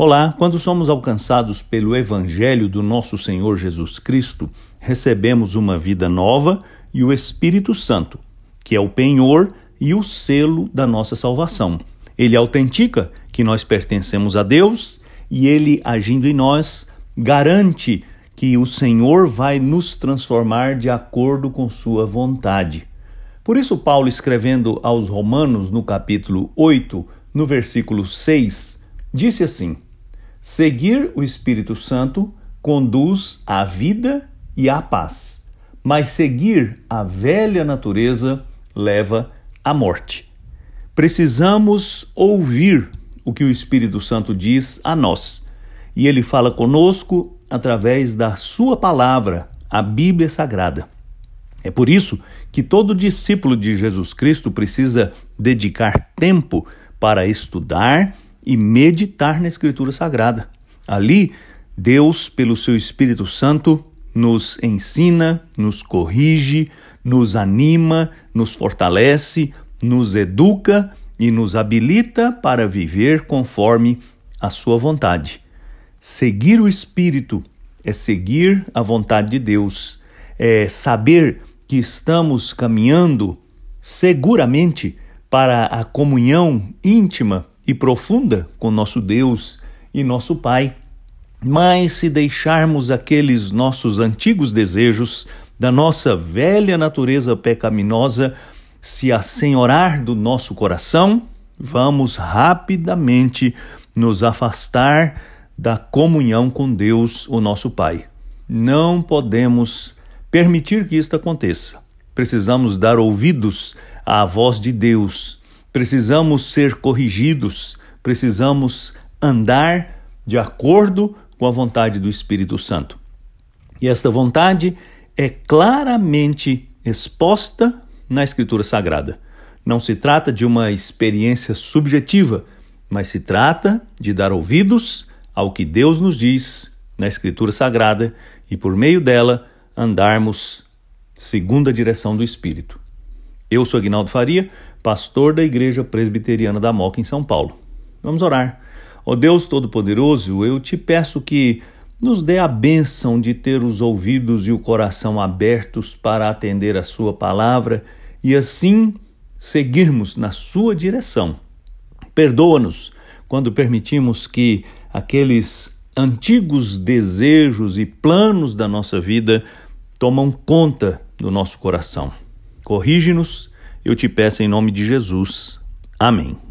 Olá, quando somos alcançados pelo Evangelho do nosso Senhor Jesus Cristo, recebemos uma vida nova e o Espírito Santo, que é o penhor e o selo da nossa salvação. Ele autentica que nós pertencemos a Deus e ele, agindo em nós, garante que o Senhor vai nos transformar de acordo com Sua vontade. Por isso, Paulo, escrevendo aos Romanos, no capítulo 8, no versículo 6, disse assim. Seguir o Espírito Santo conduz à vida e à paz, mas seguir a velha natureza leva à morte. Precisamos ouvir o que o Espírito Santo diz a nós, e ele fala conosco através da sua palavra, a Bíblia Sagrada. É por isso que todo discípulo de Jesus Cristo precisa dedicar tempo para estudar e meditar na Escritura Sagrada. Ali, Deus, pelo seu Espírito Santo, nos ensina, nos corrige, nos anima, nos fortalece, nos educa e nos habilita para viver conforme a sua vontade. Seguir o Espírito é seguir a vontade de Deus, é saber que estamos caminhando seguramente para a comunhão íntima e profunda com nosso Deus e nosso Pai. Mas se deixarmos aqueles nossos antigos desejos da nossa velha natureza pecaminosa se assenhorar do nosso coração, vamos rapidamente nos afastar da comunhão com Deus, o nosso Pai. Não podemos permitir que isto aconteça. Precisamos dar ouvidos à voz de Deus precisamos ser corrigidos, precisamos andar de acordo com a vontade do Espírito Santo. E esta vontade é claramente exposta na Escritura Sagrada. Não se trata de uma experiência subjetiva, mas se trata de dar ouvidos ao que Deus nos diz na Escritura Sagrada e, por meio dela, andarmos segundo a direção do Espírito. Eu sou Agnaldo Faria pastor da Igreja Presbiteriana da Moca, em São Paulo. Vamos orar. Ó Deus Todo-Poderoso, eu te peço que nos dê a bênção de ter os ouvidos e o coração abertos para atender a Sua palavra e assim seguirmos na Sua direção. Perdoa-nos quando permitimos que aqueles antigos desejos e planos da nossa vida tomam conta do nosso coração. Corrige-nos eu te peço em nome de Jesus. Amém.